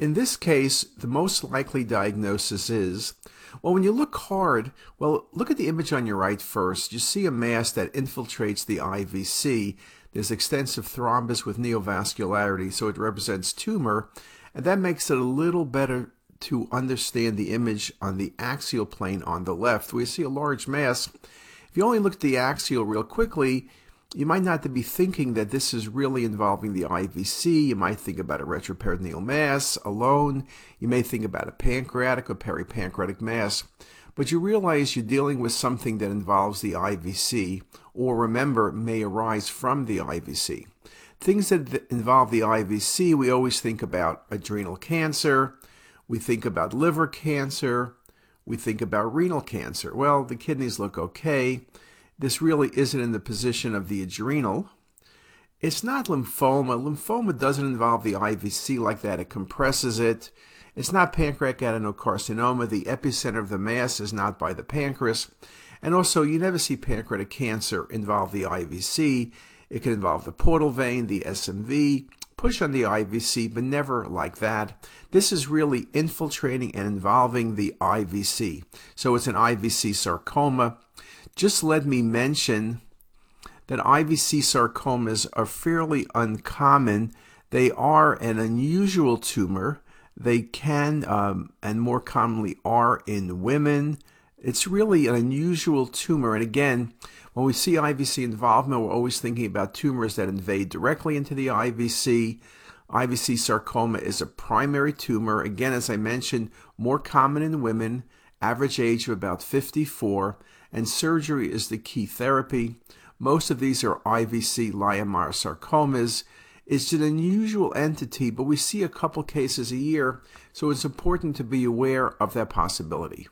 In this case, the most likely diagnosis is well, when you look hard, well, look at the image on your right first. You see a mass that infiltrates the IVC. There's extensive thrombus with neovascularity, so it represents tumor, and that makes it a little better to understand the image on the axial plane on the left. We see a large mass. If you only look at the axial real quickly, you might not be thinking that this is really involving the IVC. You might think about a retroperitoneal mass alone. You may think about a pancreatic or peripancreatic mass. But you realize you're dealing with something that involves the IVC, or remember, may arise from the IVC. Things that involve the IVC, we always think about adrenal cancer, we think about liver cancer, we think about renal cancer. Well, the kidneys look okay. This really isn't in the position of the adrenal. It's not lymphoma. Lymphoma doesn't involve the IVC like that. It compresses it. It's not pancreatic adenocarcinoma. The epicenter of the mass is not by the pancreas. And also, you never see pancreatic cancer involve the IVC. It can involve the portal vein, the SMV, push on the IVC, but never like that. This is really infiltrating and involving the IVC. So it's an IVC sarcoma. Just let me mention that IVC sarcomas are fairly uncommon. They are an unusual tumor. They can um, and more commonly are in women. It's really an unusual tumor. And again, when we see IVC involvement, we're always thinking about tumors that invade directly into the IVC. IVC sarcoma is a primary tumor. Again, as I mentioned, more common in women, average age of about 54 and surgery is the key therapy. Most of these are IVC leiomyosarcomas. It's an unusual entity, but we see a couple cases a year, so it's important to be aware of that possibility.